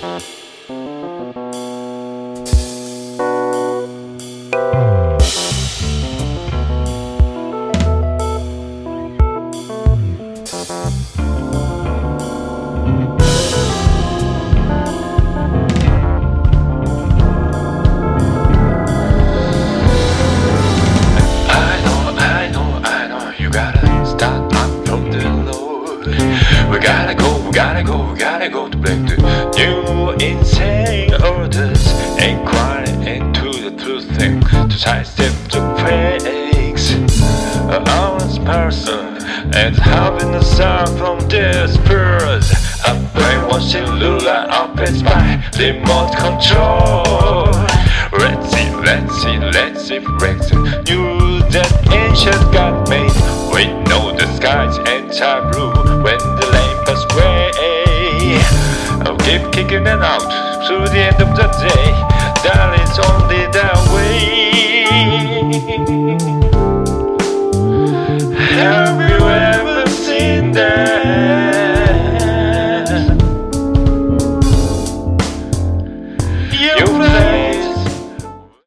I gotta go, gotta go to break the new insane orders. Inquiry into the truth thing to sidestep the fakes. A honest person and having a sound from spurs. A brainwashing lula up its by remote control. Let's see, let's see, let's see, Rex knew that ancient God made. We know the skies enter blue Keep kicking it out through the end of the day. Darling's only that way. Have you ever seen that? You've